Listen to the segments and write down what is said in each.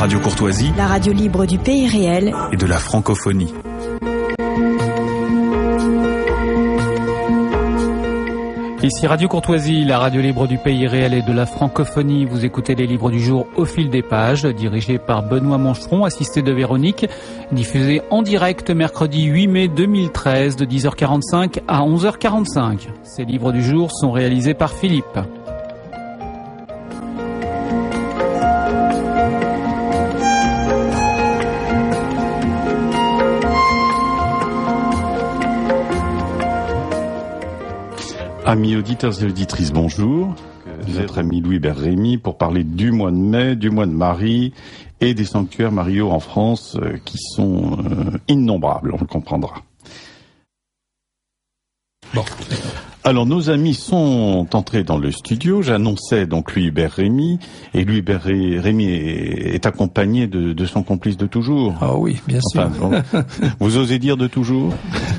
Radio Courtoisie, la radio libre du pays réel et de la francophonie. Ici Radio Courtoisie, la radio libre du pays réel et de la francophonie. Vous écoutez les livres du jour au fil des pages, dirigé par Benoît Moncheron, assisté de Véronique, diffusé en direct mercredi 8 mai 2013 de 10h45 à 11h45. Ces livres du jour sont réalisés par Philippe. Amis auditeurs et auditrices, bonjour. Notre ami Louis Berrémy pour parler du mois de mai, du mois de Marie et des sanctuaires Mario en France euh, qui sont euh, innombrables, on le comprendra. Bon. Alors nos amis sont entrés dans le studio. J'annonçais donc Louis Hubert Rémy et Louis Hubert Rémy est, accompagné de, son complice de toujours. Ah oui, bien sûr. vous osez dire de toujours?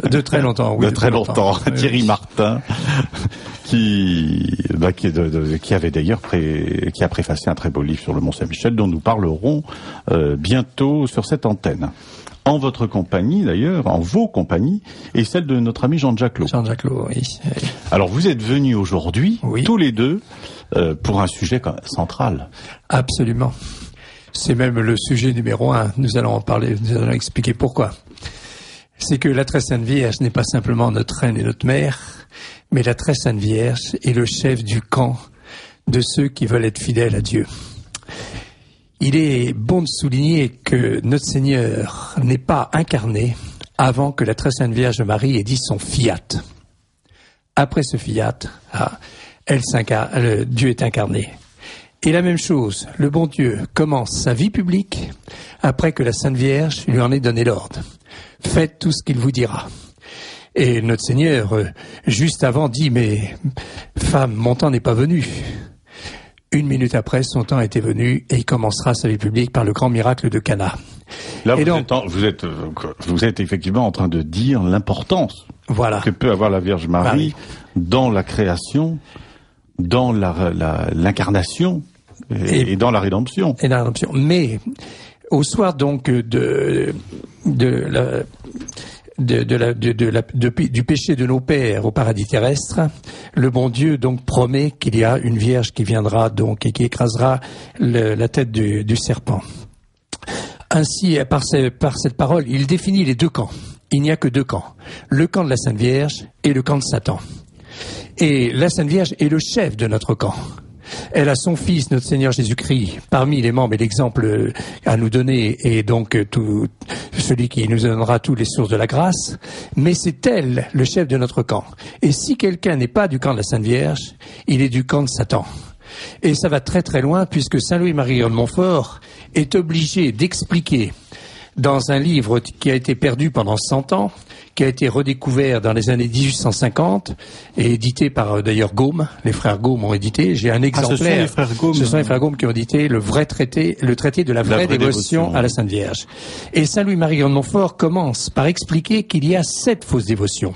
De très longtemps. Oui, de, très longtemps. Thierry Martin, qui bah, qui, qui, avait d'ailleurs qui a préfacé un très beau livre sur le Mont Saint-Michel dont nous parlerons euh, bientôt sur cette antenne en votre compagnie d'ailleurs, en vos compagnies, et celle de notre ami Jean-Jacques Lowe. Jean-Jacques Lowe, oui. Alors vous êtes venus aujourd'hui, tous les deux, euh, pour un sujet central. Absolument. C'est même le sujet numéro un. Nous allons en parler, nous allons expliquer pourquoi. C'est que la très sainte Vierge n'est pas simplement notre reine et notre mère, mais la très sainte Vierge est le chef du camp de ceux qui veulent être fidèles à Dieu. Il est bon de souligner que notre Seigneur n'est pas incarné avant que la très sainte Vierge Marie ait dit son fiat. Après ce fiat, ah, elle Dieu est incarné. Et la même chose, le bon Dieu commence sa vie publique après que la Sainte Vierge lui en ait donné l'ordre. Faites tout ce qu'il vous dira. Et notre Seigneur, euh, juste avant, dit, mais femme, mon temps n'est pas venu. Une minute après, son temps était venu et il commencera sa vie publique par le grand miracle de Cana. Là, vous, êtes vous, êtes, vous êtes effectivement en train de dire l'importance voilà. que peut avoir la Vierge Marie, dans la création, dans l'incarnation et, dans la rédemption. Et la rédemption. Mais au soir donc de, de la du péché de nos pères au paradis terrestre, le bon Dieu donc promet qu'il y a une vierge qui viendra donc et qui écrasera la tête du, serpent. Ainsi, par, par cette parole, il définit les deux camps. Il n'y a que deux camps. Le camp de la Sainte Vierge et le camp de Satan. Et la Sainte Vierge est le chef de notre camp. Elle a son Fils, notre Seigneur Jésus-Christ, parmi les membres et l'exemple à nous donner, et donc tout, celui qui nous donnera toutes les sources de la grâce, mais c'est elle le chef de notre camp. Et si quelqu'un n'est pas du camp de la Sainte Vierge, il est du camp de Satan. Et ça va très très loin puisque Saint Louis-Marie de Montfort est obligé d'expliquer dans un livre qui a été perdu pendant 100 ans, qui a été redécouvert dans les années 1850 et édité par euh, d'ailleurs Gaume. Les frères Gaume ont édité. J'ai un exemplaire. Ah, ce sont les frères Gaume. Ce sont les frères Gaume qui ont édité le vrai traité, le traité de la vraie, dévotion, à la Sainte Vierge. Et Saint Louis-Marie de Montfort commence par expliquer qu'il y a sept fausses dévotions.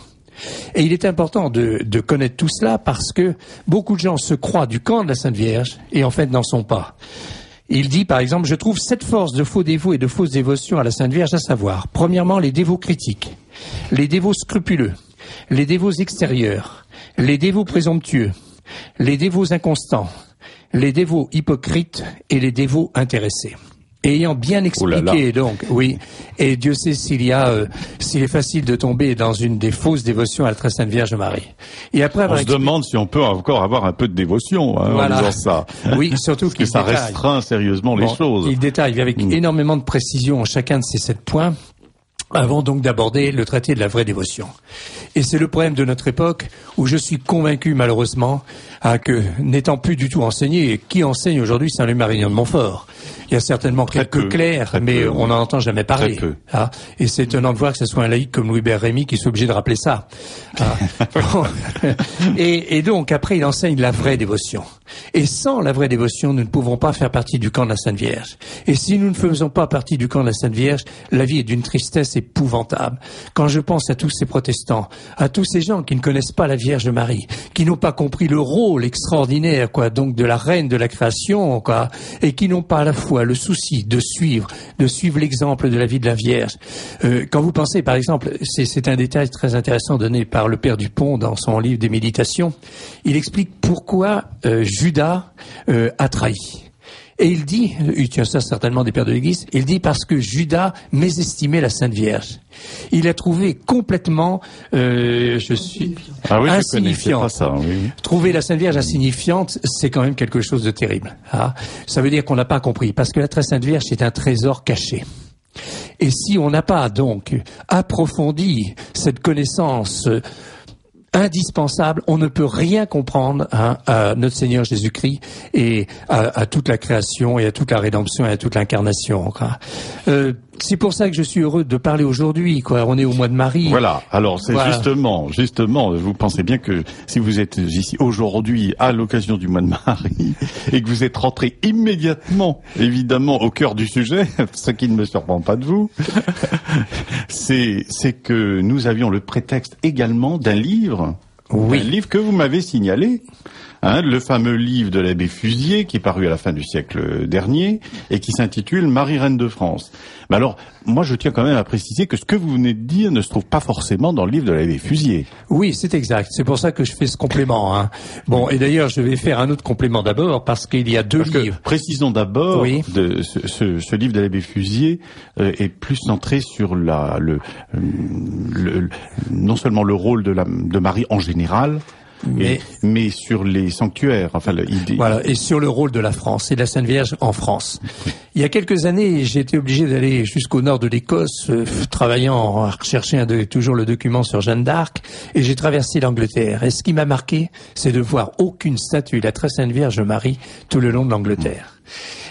Et il est important de, de, connaître tout cela parce que beaucoup de gens se croient du camp de la Sainte Vierge et en fait n'en sont pas. Il dit, par exemple, je trouve sept forces de faux dévots et de fausses dévotions à la Sainte Vierge, à savoir, premièrement, les dévots critiques, les dévots scrupuleux, les dévots extérieurs, les dévots présomptueux, les dévots inconstants, les dévots hypocrites et les dévots intéressés ayant bien oh expliqué donc oui et Dieu sait s'il y a euh, s'il est facile de tomber dans une des fausses dévotions à la très sainte Vierge Marie. Et après on se demande si on peut encore avoir un peu de dévotion hein, en disant ça. Oui surtout que ça restreint sérieusement les choses. il détaille avec mm. énormément de précision chacun de ces sept points avant donc d'aborder le traité de la vraie dévotion. Et c'est le problème de notre époque où je suis convaincu malheureusement à que n'étant plus du tout enseigné, qui enseigne aujourd'hui Saint-Louis-Marie de Montfort il y a certainement quelques clercs, mais on n'en entend jamais parler. Ah, et c'est étonnant de voir que ce soit un laïc comme Louis-Bert Rémy qui soit obligé de rappeler ça. Ah. et, et, donc, après, il enseigne la vraie dévotion. Et sans la vraie dévotion, nous ne pouvons pas faire partie du camp de la Sainte Vierge. Et si nous ne faisons pas partie du camp de la Sainte Vierge, la vie est d'une tristesse épouvantable. Quand je pense à tous ces protestants, à tous ces gens qui ne connaissent pas la Vierge Marie, qui n'ont pas compris le rôle extraordinaire, quoi, donc de la reine de la création, quoi, et qui n'ont pas à la fois le souci de suivre, de suivre l'exemple de la vie de la Vierge. Euh, quand vous pensez, par exemple, c'est un détail très intéressant donné par le Père Dupont dans son livre des Méditations, il explique pourquoi euh, Judas euh, a trahi. Et il dit, il tient ça certainement des pères de l'Église, il dit parce que Judas mésestimait la Sainte Vierge. Il a trouvé complètement, euh, je suis Ah oui, insignifiant. connaissais pas ça, oui. Trouver la Sainte Vierge insignifiante, c'est quand même quelque chose de terrible. hein. Ça veut dire qu'on n'a pas compris, parce que la très Sainte Vierge, c'est un trésor caché. Et si on n'a pas donc approfondi cette connaissance euh, indispensable, on ne peut rien comprendre hein, à notre Seigneur Jésus-Christ et à, toute la création et à toute la rédemption et à toute l'incarnation. C'est pour ça que je suis heureux de parler aujourd'hui. Quoi. On est au mois de Marie. Voilà. Alors c'est Voilà. justement, justement, vous pensez bien que si vous êtes ici aujourd'hui à l'occasion du mois de Marie et que vous êtes rentré immédiatement, évidemment, au cœur du sujet, ce qui ne me surprend pas de vous, c'est c'est que nous avions le prétexte également d'un livre, Oui. un livre que vous m'avez signalé. Hein, le fameux livre de l'abbé Fusier qui est paru à la fin du siècle dernier et qui s'intitule Marie-Reine de France. Mais alors, moi je tiens quand même à préciser que ce que vous venez de dire ne se trouve pas forcément dans le livre de l'abbé Fusier. Oui, c'est exact. C'est pour ça que je fais ce complément. Hein. Bon, et d'ailleurs, je vais faire un autre complément d'abord parce qu'il y a deux Parce que, livres. précisons d'abord, Oui. de ce, ce- ce livre de l'abbé Fusier euh, est plus centré sur la, le, non seulement le rôle de, la, de Marie en général, Mais- sur les sanctuaires. Enfin, il- Voilà, et sur le rôle de la France et de la Sainte Vierge en France. Il y a quelques années, j'ai été obligé d'aller jusqu'au nord de l'Écosse, euh, travaillant à rechercher un de- toujours le document sur Jeanne d'Arc, et j'ai traversé l'Angleterre. Et ce qui m'a marqué, c'est de voir aucune statue de la très Sainte Vierge Marie tout le long de l'Angleterre.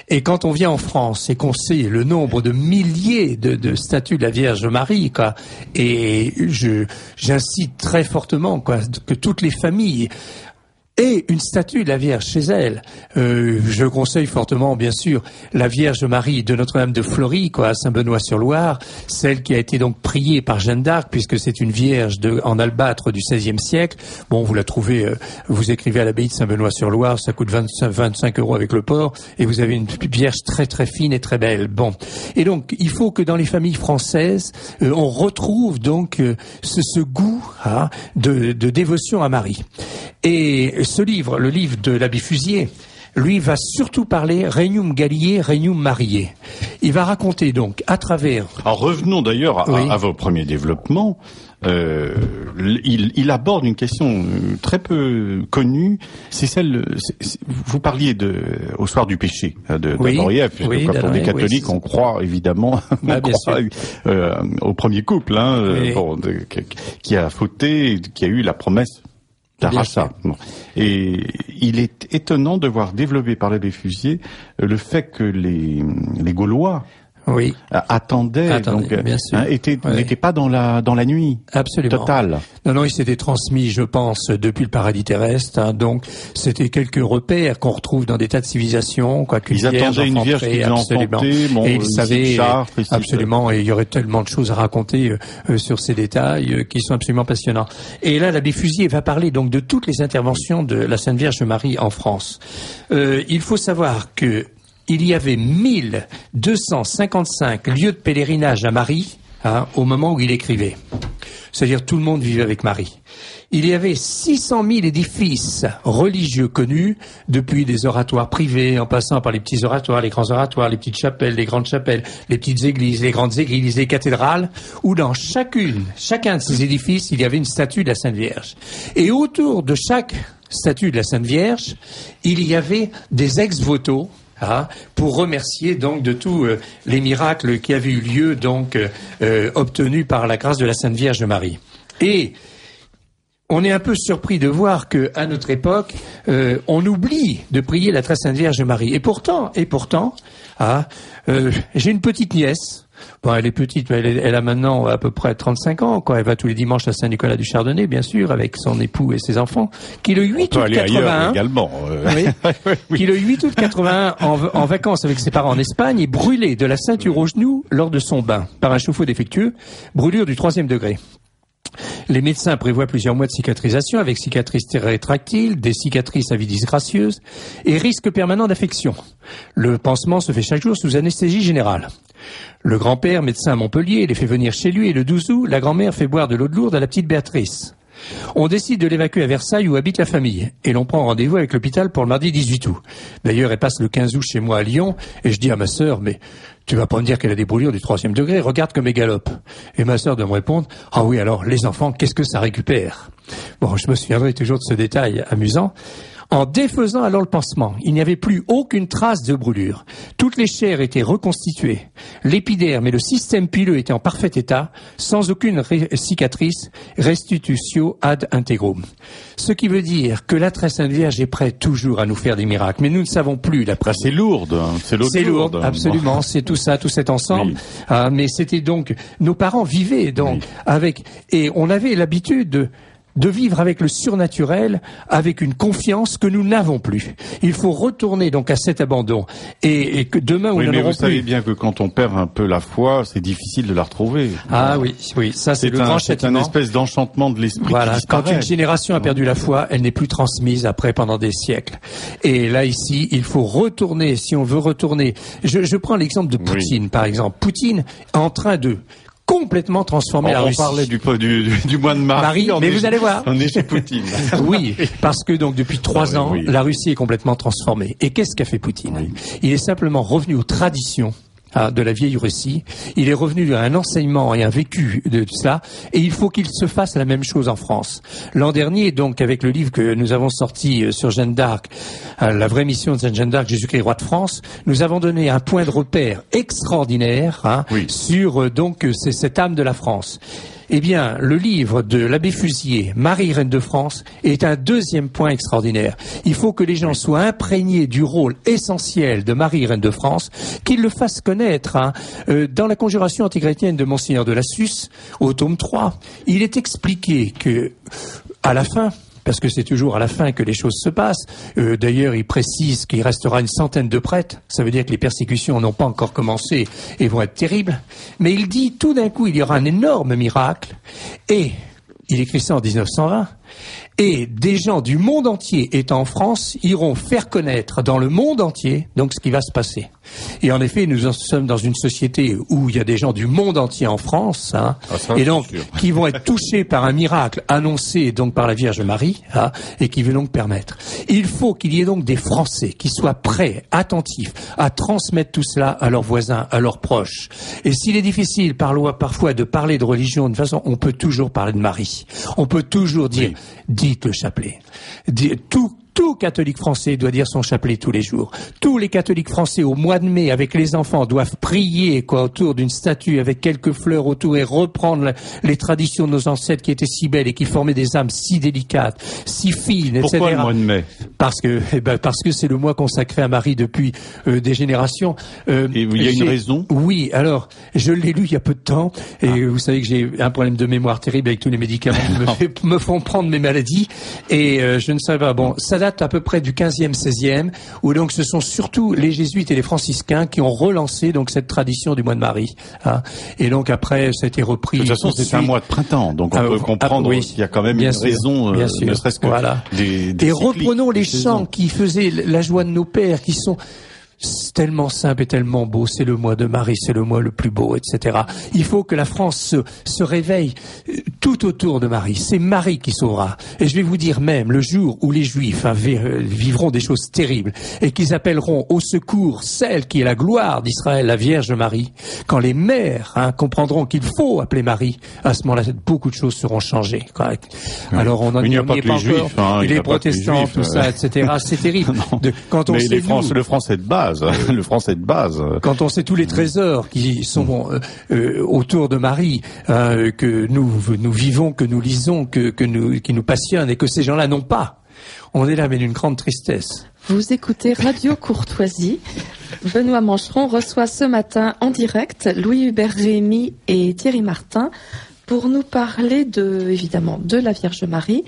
Et quand on vient en France et qu'on sait le nombre de milliers de, statues de la Vierge Marie, quoi, et je j'incite très fortement quoi, que toutes les familles aient une statue de la Vierge chez elles. Euh, je conseille fortement, bien sûr, la Vierge Marie de Notre-Dame de Florie, quoi, à Saint-Benoît-sur-Loire, celle qui a été donc priée par Jeanne d'Arc, puisque c'est une Vierge de, en albâtre du XVIe siècle. Bon, vous la trouvez, euh, vous écrivez à l'abbaye de Saint-Benoît-sur-Loire, ça coûte 25, 25 euros avec le port, et vous avez une Vierge très très fine et très belle. Bon, et donc il faut que dans les familles françaises, euh, on retrouve donc euh, ce, ce goût hein, de, de dévotion à Marie. Et ce livre, le livre de l'abbé Fusier, lui va surtout parler Regnum Gallier, Regnum Marié. Il va raconter donc à travers Alors revenons d'ailleurs à, Oui. à vos premiers développements. Euh, il, il aborde une question euh, très peu connue, c'est celle. vous parliez de au soir du péché hein, de Oui. puisque Oui, quand on est catholique, oui, on croit évidemment Bah, on bien croit, euh, au premier couple, hein, bon, de- qui a fauté, qui a eu la promesse Bon. Et il est étonnant de voir développé par l'abbé Fusier euh, le fait que les, les Gaulois oui, euh, Attendez, donc, euh, bien sûr. hein, n'étaient pas dans la dans la nuit absolument. totale. Non, non, il s'était transmis, je pense, depuis le paradis terrestre. hein, donc, c'était quelques repères qu'on retrouve dans des tas de civilisations. Quoi, qu'une Ils attendaient une vierge enfanterait, qui devait absolument. bon, et ils savaient Chartres, absolument, et il y aurait tellement de choses à raconter euh, euh, sur ces détails euh, qui sont absolument passionnants. Et là, l'abbé Fusier va parler donc de toutes les interventions de la Sainte Vierge Marie en France. Euh, il faut savoir que il y avait 1255 lieux de pèlerinage à Marie hein, au moment où il écrivait. C'est-à-dire tout le monde vivait avec Marie. Il y avait 600 000 édifices religieux connus, depuis des oratoires privés, en passant par les petits oratoires, les grands oratoires, les petites chapelles, les grandes chapelles, les petites églises, les grandes églises, les cathédrales, où dans chacune, chacun de ces édifices, il y avait une statue de la Sainte Vierge. Et autour de chaque statue de la Sainte Vierge, il y avait des ex-voto, hein, pour remercier donc de tous euh, les miracles qui avaient eu lieu donc euh, euh, obtenus par la grâce de la Sainte Vierge Marie. Et on est un peu surpris de voir que à notre époque, on oublie de prier la très sainte Vierge Marie. Et pourtant, et pourtant, euh, j'ai une petite nièce Bon, elle est petite, mais elle, est- elle a maintenant à peu près 35 ans. Quoi. Elle va tous les dimanches à Saint-Nicolas du Chardonnay, bien sûr, avec son époux et ses enfants, qui le 8 On peut août aller ailleurs 81 également. euh. oui, qui le 8 août 81, en, en vacances avec ses parents en Espagne, est brûlé de la ceinture au genou lors de son bain par un chauffe-eau défectueux, brûlure du troisième degré. Les médecins prévoient plusieurs mois de cicatrisation avec cicatrices rétractiles, des cicatrices à vie disgracieuse et risque permanent d'infection. Le pansement se fait chaque jour sous anesthésie générale. Le grand-père, médecin à Montpellier, les fait venir chez lui et le 12 août, la grand-mère fait boire de l'eau de lourde à la petite Béatrice. On décide de l'évacuer à Versailles où habite la famille et l'on prend rendez-vous avec l'hôpital pour le mardi 18 août. D'ailleurs, elle passe le 15 août chez moi à Lyon et je dis à ma sœur, mais tu vas pas me dire qu'elle a des brûlures du troisième degré, regarde comme elle galope. Et ma sœur doit me répondre, ah oui, alors les enfants, qu'est-ce que ça récupère? Bon, je me souviendrai toujours de ce détail amusant. En défaisant alors le pansement, il n'y avait plus aucune trace de brûlure. Toutes les chairs étaient reconstituées. L'épiderme et le système pileux étaient en parfait état, sans aucune ré- cicatrice, restitutio ad integrum. Ce qui veut dire que la sainte Vierge est prête toujours à nous faire des miracles. Mais nous ne savons plus la Bah, c'est lourde, hein. c'est l'eau de c'est lourd, lourde. absolument. C'est tout ça, tout cet ensemble. Oui. Ah, mais c'était donc nos parents vivaient donc avec et on avait l'habitude de de vivre avec le surnaturel, avec une confiance que nous n'avons plus. Il faut retourner donc à cet abandon et, et que demain Oui, nous mais vous aurons savez plus. bien que quand on perd un peu la foi, c'est difficile de la retrouver. Ah oui, oui, ça c'est le un, grand c'est un espèce d'enchantement de l'esprit. Voilà, quand une génération a perdu la foi, elle n'est plus transmise après pendant des siècles. Et là ici, il faut retourner, si on veut retourner. Je, je prends l'exemple de Poutine, par exemple. Poutine est en train de complètement transformer On, la on Russie. parlait du, du, du, du mois de mars. Marie, on mais est- vous allez voir. On est chez Poutine. Oui, parce que donc depuis trois Ah ans, oui, la Russie est complètement transformée. Et qu'est-ce qu'a fait Poutine? Il est simplement revenu aux traditions de la vieille Russie. Il est revenu à un enseignement et un vécu de cela. Et il faut qu'il se fasse la même chose en France. L'an dernier, donc, avec le livre que nous avons sorti euh, sur Jeanne d'Arc, euh, la vraie mission de Jeanne d'Arc, Jésus-Christ, roi de France, nous avons donné un point de repère extraordinaire hein, Oui. sur euh, donc cette âme de la France. Eh bien, le livre de l'abbé Fusier, Marie Reine de France, est un deuxième point extraordinaire. Il faut que les gens soient imprégnés du rôle essentiel de Marie Reine de France, qu'ils le fassent connaître. hein. Euh, dans la conjuration antichrétienne de Monseigneur de la Suisse, au tome 3, il est expliqué que, à la fin, parce que c'est toujours à la fin que les choses se passent. Euh, D'ailleurs, il précise qu'il restera une centaine de prêtres. Ça veut dire que les persécutions n'ont pas encore commencé et vont être terribles. Mais il dit tout d'un coup, il y aura un énorme miracle. Et il écrit ça en 1920. Et des gens du monde entier étant en France iront faire connaître dans le monde entier donc ce qui va se passer. Et en effet, nous en sommes dans une société où il y a des gens du monde entier en France, hein, Ah, et donc qui vont être touchés par un miracle annoncé donc par la Vierge Marie, hein, et qui veut donc permettre. Il faut qu'il y ait donc des Français qui soient prêts, attentifs à transmettre tout cela à leurs voisins, à leurs proches. Et s'il est difficile parfois de parler de religion de façon, on peut toujours parler de Marie. On peut toujours dire, dites le chapelet. Dis- Tout tout catholique français doit dire son chapelet tous les jours. Tous les catholiques français au mois de mai avec les enfants doivent prier quoi autour d'une statue avec quelques fleurs autour et reprendre les traditions de nos ancêtres qui étaient si belles et qui formaient des âmes si délicates, si fines, etc. Pourquoi le mois de mai? Parce que eh ben, parce que c'est le mois consacré à Marie depuis euh, des générations. Euh, Et il y a une raison? Oui, alors je l'ai lu il y a peu de temps et Ah. vous savez que j'ai un problème de mémoire terrible avec tous les médicaments qui me, fait- me font prendre mes maladies et euh, je ne savais pas. Bon, ça date à peu près du 15e, 16e où donc ce sont surtout les jésuites et les franciscains qui ont relancé donc cette tradition du mois de Marie. hein. Et donc après ça a été repris. De toute façon, c'est un mois de printemps, donc on Ah, peut ah, comprendre oui. qu'il y a quand même Bien une sûr, raison, euh, bien sûr. ne serait-ce que Voilà. des, des Et cycliques, reprenons les chants qui faisaient la joie de nos pères, qui sont tellement simples et tellement beaux. C'est le mois de Marie, c'est le mois le plus beau, etc. Il faut que la France se, se réveille euh, tout autour de Marie. C'est Marie qui sauvera. Et je vais vous dire même, le jour où les Juifs hein, euh, vivront des choses terribles et qu'ils appelleront au secours celle qui est la gloire d'Israël, la Vierge Marie, quand les mères hein, comprendront qu'il faut appeler Marie, à ce moment-là, beaucoup de choses seront changées. correct Alors on en Il n'y a pas que les. Juifs, hein, les protestants, tout euh. ça, etc. C'est terrible. Non. De- quand on Mais les nous- le français de base, le français de base. quand on sait tous les trésors qui sont euh, euh, autour de Marie, hein, que nous nous vivons, que nous lisons, que, que nous qui nous passionnent et que ces gens-là n'ont pas. on est là mais d'une grande tristesse. Vous écoutez Radio Courtoisie. Benoît Mancheron reçoit ce matin en direct Louis Hubert Rémy et Thierry Martin pour nous parler de, évidemment, de la Vierge Marie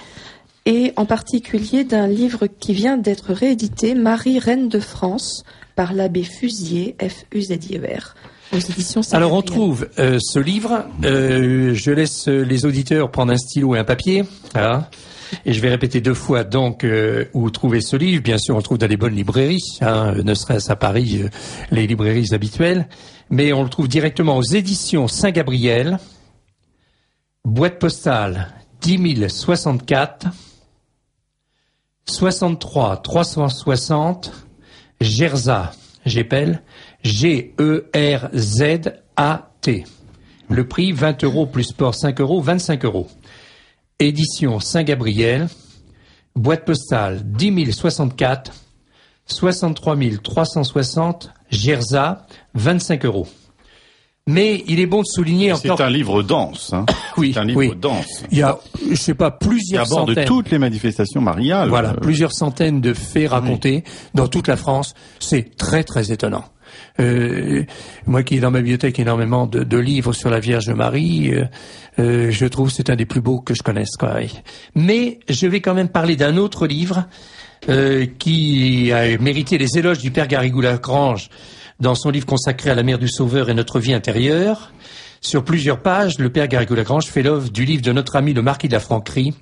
et en particulier d'un livre qui vient d'être réédité, Marie Reine de France, par l'abbé Fusier, F-U-Z-I-E-R. Alors on trouve euh, ce livre, euh, je laisse les auditeurs prendre un stylo et un papier, et je vais répéter deux fois donc euh, où trouver ce livre. Bien sûr, on le trouve dans les bonnes librairies, hein, ne serait-ce à Paris, les librairies habituelles, mais on le trouve directement aux éditions Saint-Gabriel, boîte postale 10 064, 63 360, Gerza, j'appelle E G-E-R-Z-A-T. Le prix 20 euros plus sport 5 euros, 25 euros. Édition Saint-Gabriel, boîte postale 10 064, 63 360, Gerza, 25 euros. Mais il est bon de souligner C'est encore. un livre dense. Hein. Oui, C'est un livre oui. dense. Il y a, je sais pas, plusieurs aborde centaines. toutes les manifestations mariales. Voilà, Euh, plusieurs centaines de faits racontés dans toute la France. C'est très très étonnant. Euh, moi qui ai dans ma bibliothèque énormément de, de livres sur la Vierge Marie, euh, euh, je trouve que c'est un des plus beaux que je connaisse. Quoi. Mais je vais quand même parler d'un autre livre euh, qui a mérité les éloges du père Garrigou-Lagrange dans son livre consacré à la mère du Sauveur et notre vie intérieure. Sur plusieurs pages, le père Garrigou-Lagrange fait l'œuvre du livre de notre ami le marquis de la Franquerie,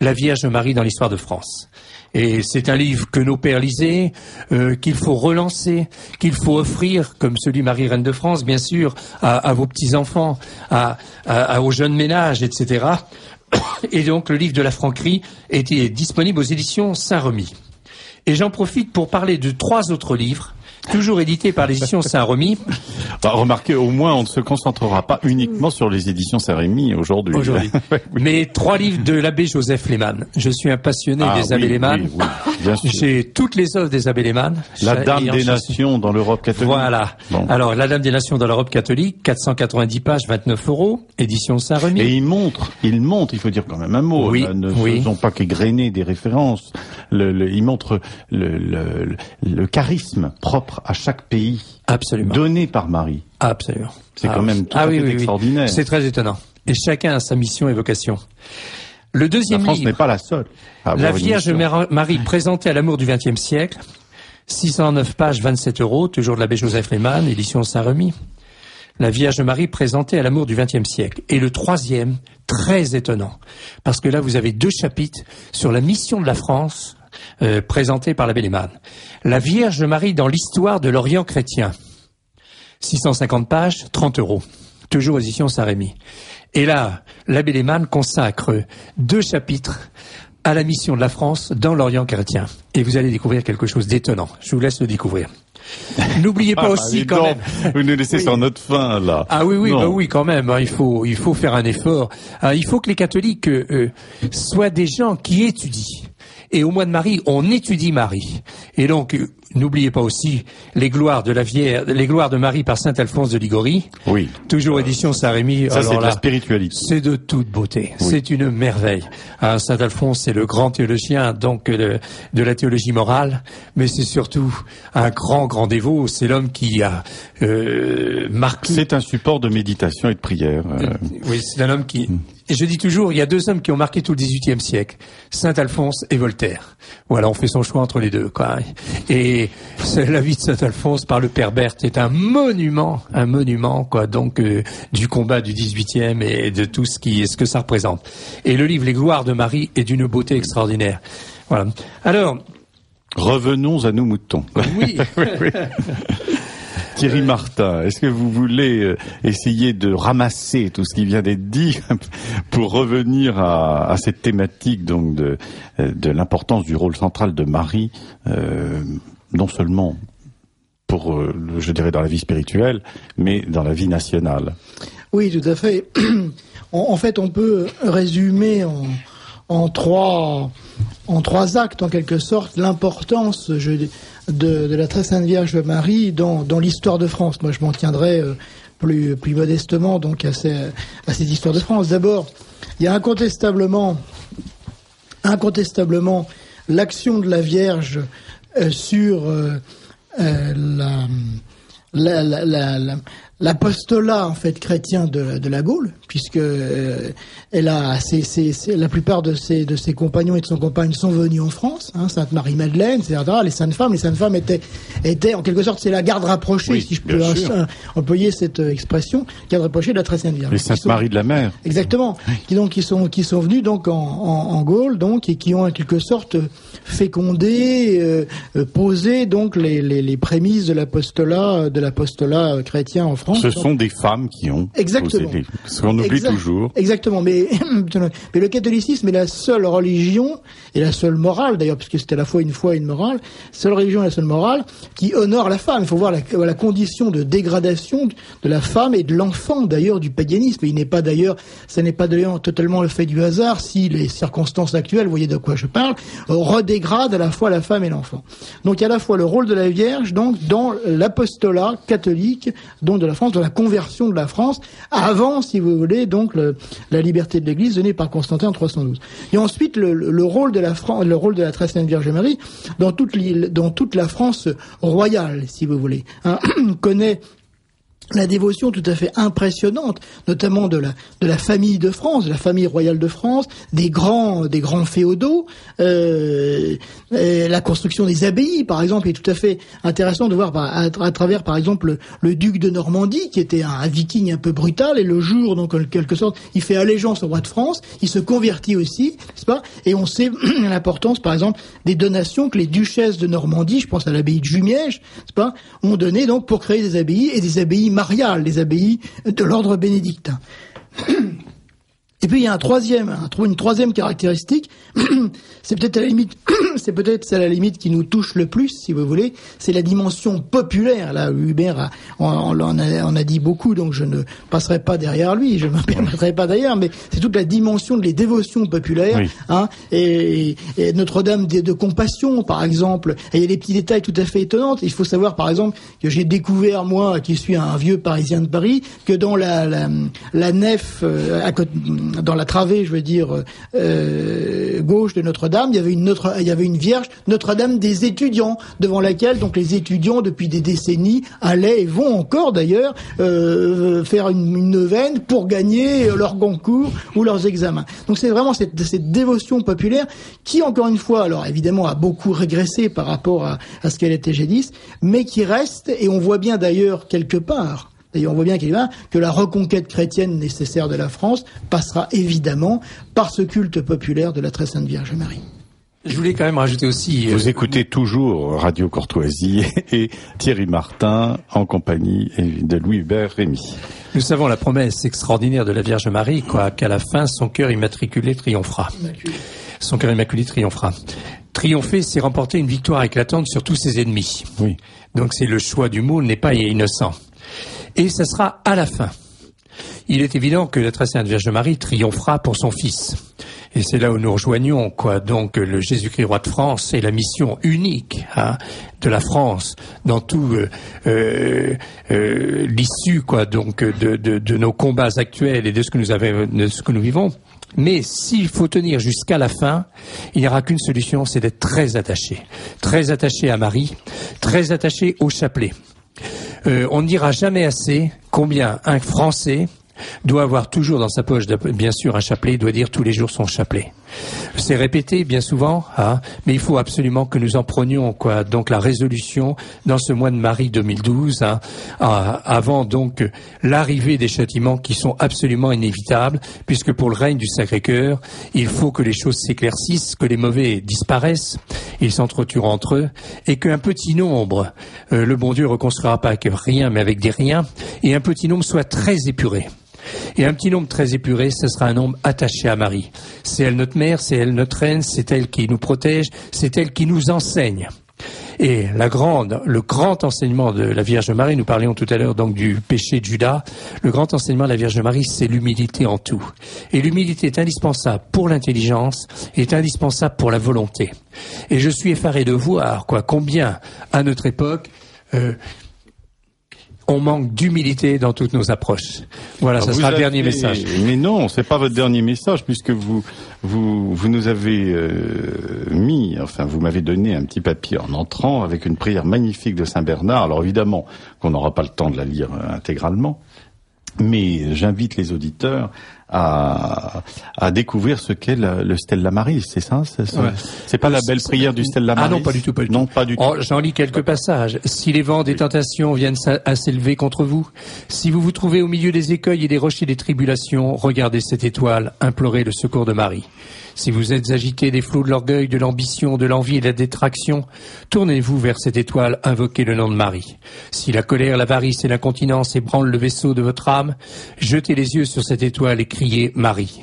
La Vierge Marie dans l'histoire de France. Et c'est un livre que nos pères lisaient, euh, qu'il faut relancer, qu'il faut offrir, comme celui Marie Reine de France, bien sûr, à, vos petits-enfants, à- à- aux jeunes ménages, etc. Et donc le livre de la Franquerie était disponible aux éditions Saint-Remy. Et j'en profite pour parler de trois autres livres, toujours édités par l'édition Saint-Remy, bah, remarquez, au moins, on ne se concentrera pas uniquement sur les éditions Saint-Rémy aujourd'hui. aujourd'hui. Mais trois livres de l'abbé Joseph Lehmann. Je suis un passionné Ah, des abbés oui, Lehmann. oui, oui, bien sûr. J'ai toutes les œuvres des abbés Lehmann. La Dame des Nations dans l'Europe catholique. Voilà. Bon. Alors, La Dame des Nations dans l'Europe catholique, 490 pages, 29 euros, édition Saint-Remy. Et il montre, il montre, il faut dire quand même un mot. Oui, là, ne oui. faisons pas qu'égrener des références. Le, le- il montre le, le, le charisme propre à chaque pays, Absolument. donné par Marie. Absolument. C'est Ah quand oui. même tout Ah à oui, fait oui, oui. extraordinaire. C'est très étonnant. Et chacun a sa mission et vocation. Le La deuxième France livre, n'est pas la seule. à La Vierge Marie présentée à l'amour du XXe siècle, 609 pages, 27 euros, toujours de l'abbé Joseph Lehmann, édition Saint-Remy. La Vierge Marie présentée à l'amour du XXe siècle. Et le troisième, très étonnant, parce que là vous avez deux chapitres sur la mission de la France euh, présentée par l'abbé Lehmann. La Vierge Marie dans l'histoire de l'Orient chrétien. 650 pages, 30 euros. Toujours aux éditions Saint-Rémy. Et là, l'abbé Lehmann consacre deux chapitres à la mission de la France dans l'Orient chrétien. Et vous allez découvrir quelque chose d'étonnant. Je vous laisse le découvrir. N'oubliez pas Ah, aussi quand même. Vous nous laissez Oui. sur notre fin, là. Ah oui, oui, bah oui, quand même. hein, il faut, il faut faire un effort. Ah, il faut que les catholiques euh, euh, soient des gens qui étudient. Et au mois de Marie, on étudie Marie. Et donc, euh, n'oubliez pas aussi les gloires de la Vierge, les gloires de Marie par saint Alphonse de Ligorie. Oui. Toujours édition Saint-Rémy. Ça, c'est de la spiritualité. c'est de toute beauté. C'est une merveille. Ah, Saint Alphonse, c'est le grand théologien donc de, de la théologie morale, mais c'est surtout un grand, grand dévot. C'est l'homme qui a euh, marqué. C'est un support de méditation et de prière. euh, Oui, c'est un homme qui. Et je dis toujours, il y a deux hommes qui ont marqué tout le XVIIIe siècle Saint Alphonse et Voltaire. Voilà, on fait son choix entre les deux, quoi. Et la vie de Saint Alphonse par le père Berthe est un monument, un monument, quoi. Donc euh, du combat du XVIIIe et de tout ce qui, ce que ça représente. Et le livre Les Gloires de Marie est d'une beauté extraordinaire. Voilà. Alors, Revenons à nos moutons. oui. Thierry Martin, est-ce que vous voulez euh, essayer de ramasser tout ce qui vient d'être dit pour revenir à, cette thématique donc de, euh, de l'importance du rôle central de Marie, euh, non seulement pour, je dirais, dans la vie spirituelle, mais dans la vie nationale? Oui, tout à fait. En, fait, on peut résumer en, trois actes, en quelque sorte, l'importance de, la très sainte Vierge Marie dans, dans l'histoire de France. Moi, je m'en tiendrai euh, plus, plus modestement donc à, ces, à cette histoire de France. D'abord, il y a incontestablement, incontestablement l'action de la Vierge euh, sur euh, la- l'apostolat en fait chrétien de, de la Gaule, puisque euh, elle a la plupart de ses de ses compagnons et de son compagne sont venus en France, hein, Sainte Marie Madeleine, etc. Les saintes femmes, les saintes femmes étaient étaient en quelque sorte c'est la garde rapprochée, Oui, si je peux employer cette euh, expression, garde rapprochée de la très sainte Vierge. Les Saintes Marie de la Mer. Exactement. Qui donc qui sont qui sont venus donc en, en, en Gaule donc et qui ont en quelque sorte fécondé, euh, euh, posé donc les, les, les prémices de l'apostolat de l'apostolat euh, chrétien en France. Ce sont des femmes qui ont Exactement. posé les- ce qu'on oublie Exact- toujours. Exactement, mais, mais le catholicisme est la seule religion, et la seule morale d'ailleurs, puisque c'était à la fois une foi et une morale, seule religion et la seule morale, qui honore la femme. Il faut voir la, la condition de dégradation de la femme et de l'enfant d'ailleurs du paganisme. Et il n'est pas d'ailleurs, ça n'est pas d'ailleurs totalement le fait du hasard si les circonstances actuelles, vous voyez de quoi je parle, redégradent à la fois la femme et l'enfant. Donc il y a à la fois le rôle de la Vierge donc dans l'apostolat catholique donc de la France, dans la conversion de la France, avant, si vous voulez, donc la liberté de l'Église donnée par Constantin en 312. Et ensuite le, le- le rôle de la France, le rôle de la très sainte Vierge Marie dans toute dans toute la France royale, si vous voulez, hein, connaît la dévotion tout à fait impressionnante, notamment de la de la famille de France, de la famille royale de France, des grands des grands féodaux, euh, euh, la construction des abbayes, par exemple, est tout à fait intéressant de voir à, travers, par exemple, le, duc de Normandie, qui était un, un viking un peu brutal, et le jour, donc en quelque sorte, il fait allégeance au roi de France, il se convertit aussi, n'est-ce pas? Et on sait l'importance, par exemple, des donations que les duchesses de Normandie, je pense à l'abbaye de Jumièges, n'est-ce pas, ont donné donc pour créer des abbayes et des abbayes mariales, des abbayes de l'ordre bénédictin. Et puis il y a un troisième, une troisième caractéristique, c'est peut-être à la limite, c'est peut-être c'est à la limite qui nous touche le plus, si vous voulez, c'est la dimension populaire. Là, Hubert a, on, a, on a dit beaucoup, donc je ne passerai pas derrière lui, je ne me permettrai pas d'ailleurs, mais c'est toute la dimension des dévotions populaires, Oui. hein, et, et Notre-Dame de, de Compassion, par exemple. Et il y a des petits détails tout à fait étonnants. Il faut savoir, par exemple, que j'ai découvert moi, qui suis un vieux Parisien de Paris, que dans la la, la nef, euh, à côté, dans la travée, je veux dire euh, gauche de Notre-Dame, il y avait une il y avait une Vierge Notre-Dame des étudiants, devant laquelle donc les étudiants depuis des décennies allaient et vont encore d'ailleurs euh, faire une, neuvaine pour gagner leur concours ou leurs examens. Donc c'est vraiment cette, dévotion populaire qui, encore une fois, alors évidemment a beaucoup régressé par rapport à ce qu'elle était jadis, mais qui reste, et on voit bien d'ailleurs quelque part, D'ailleurs, on voit bien qu'il va que la reconquête chrétienne nécessaire de la France passera évidemment par ce culte populaire de la très sainte Vierge Marie. Je voulais quand même rajouter aussi. euh, Vous écoutez toujours Radio Courtoisie et Thierry Martin en compagnie de Louis Hubert Rémy. Nous savons la promesse extraordinaire de la Vierge Marie, quoi, qu'à la fin, son cœur immatriculé triomphera. Son cœur immaculé triomphera. Triompher, c'est remporter une victoire éclatante sur tous ses ennemis. Oui. Donc c'est le choix du mot n'est pas innocent. Et ça sera à la fin. Il est évident que la très sainte Vierge Marie triomphera pour son Fils. Et c'est là où nous rejoignons, quoi. Donc, le Jésus-Christ roi de France est la mission unique hein, de la France dans tout euh, euh, euh, l'issue, quoi. Donc, de, de, de nos combats actuels et de ce que nous avons, de ce que nous vivons. Mais s'il faut tenir jusqu'à la fin, il n'y aura qu'une solution, c'est d'être très attaché, très attaché à Marie, très attaché au chapelet. Euh, on ne dira jamais assez combien un Français doit avoir toujours dans sa poche, bien sûr, un chapelet, doit dire tous les jours son chapelet. C'est répété bien souvent, hein, mais il faut absolument que nous en prenions quoi. Donc la résolution dans ce mois de Marie 2012, hein, avant donc l'arrivée des châtiments qui sont absolument inévitables, puisque pour le règne du Sacré-Cœur, il faut que les choses s'éclaircissent, que les mauvais disparaissent, ils s'entretuent entre eux, et qu'un petit nombre, euh, le bon Dieu reconstruira pas avec rien, mais avec des riens, et un petit nombre soit très épuré. Et un petit nombre très épuré, ce sera un nombre attaché à Marie. C'est elle notre mère, c'est elle notre reine, c'est elle qui nous protège, c'est elle qui nous enseigne. Et le grand enseignement de la Vierge Marie, nous parlions tout à l'heure donc du péché de Judas, le grand enseignement de la Vierge Marie, c'est l'humilité en tout. Et l'humilité est indispensable pour l'intelligence, est indispensable pour la volonté. Et je suis effaré de voir quoi, combien à notre époque, euh, on manque d'humilité dans toutes nos approches. Voilà, ça vous sera le dernier message. Mais non, c'est pas votre dernier message puisque vous vous vous nous avez euh, mis, enfin vous m'avez donné un petit papier en entrant avec une prière magnifique de Saint Bernard. Alors évidemment qu'on n'aura pas le temps de la lire euh, intégralement, mais j'invite les auditeurs à, à découvrir ce qu'est le, le Stella Maris, c'est ça C'est Ouais. Pas la belle prière du Stella Ah Maris non, pas du tout, pas du Non, tout. pas du tout. Oh, J'en lis quelques passages. Si les vents des tentations viennent à s'élever contre vous, si vous vous trouvez au milieu des écueils et des rochers des tribulations, regardez cette étoile, implorez le secours de Marie. Si vous êtes agité des flots de l'orgueil, de l'ambition, de l'envie et de la détraction, tournez-vous vers cette étoile, invoquez le nom de Marie. Si la colère, l'avarice et l'incontinence ébranlent le vaisseau de votre âme, jetez les yeux sur cette étoile et criez Marie.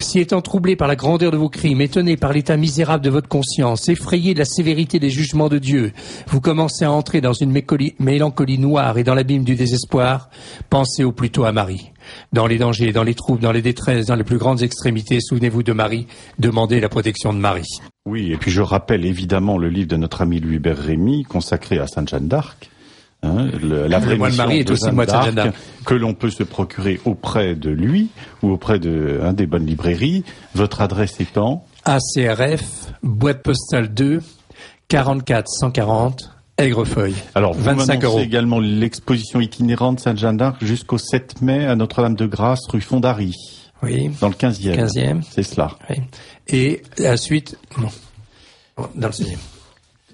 Si étant troublé par la grandeur de vos crimes, étonné par l'état misérable de votre conscience, effrayé de la sévérité des jugements de Dieu, vous commencez à entrer dans une mélancolie noire et dans l'abîme du désespoir, pensez au plutôt à Marie. Dans les dangers, dans les troubles, dans les détresses, dans les plus grandes extrémités, souvenez-vous de Marie, demandez la protection de Marie. Oui, et puis je rappelle évidemment le livre de notre ami Louis-Hubert Rémy consacré à Sainte Jeanne d'Arc. hein, le- la Le vraie moine mission Marie est de aussi moine de d'Arc, d'Arc. que l'on peut se procurer auprès de lui ou auprès de un des bonnes librairies. Votre adresse étant ACRF, boîte postale 2, 44 140, Aigrefeuille. alors vous 25 m'annoncez euros. également l'exposition itinérante Sainte Jeanne d'Arc jusqu'au 7 mai à Notre-Dame-de-Grâce rue Fondary Oui, dans le 15e. 15e. C'est cela. oui. Et ensuite, non, dans le 16e.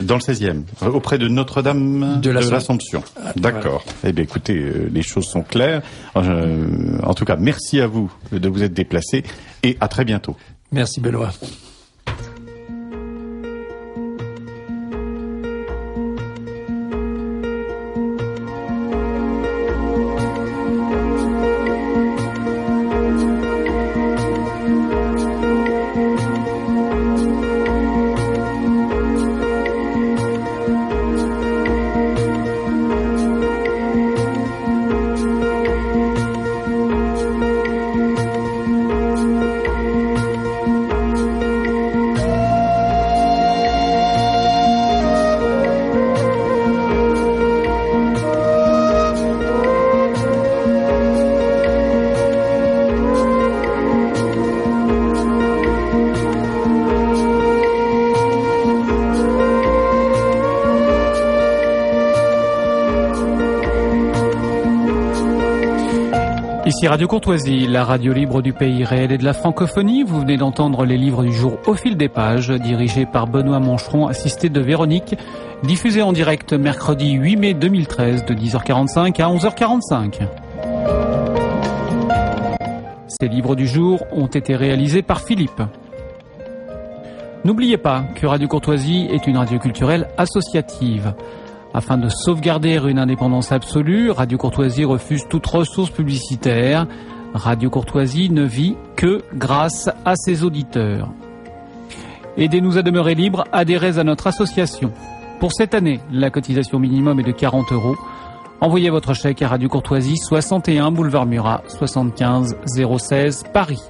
Dans le 16e, euh, auprès de Notre-Dame De l'Assomption. l'Assomption. D'accord. Eh bien, écoutez, euh, les choses sont claires. Euh, en tout cas, merci à vous de vous être déplacé et à très bientôt. Merci Benoît. Ici Radio Courtoisie, la radio libre du pays réel et de la francophonie. Vous venez d'entendre les livres du jour au fil des pages, dirigés par Benoît Mancheron, assisté de Véronique, diffusé en direct mercredi 8 mai 2013 de 10h45 à 11h45. Ces livres du jour ont été réalisés par Philippe. N'oubliez pas que Radio Courtoisie est une radio culturelle associative. Afin de sauvegarder une indépendance absolue, Radio Courtoisie refuse toute ressource publicitaire. Radio Courtoisie ne vit que grâce à ses auditeurs. Aidez-nous à demeurer libres, adhérez à notre association. Pour cette année, la cotisation minimum est de 40 euros. Envoyez votre chèque à Radio Courtoisie, 61 boulevard Murat, 75 016 Paris.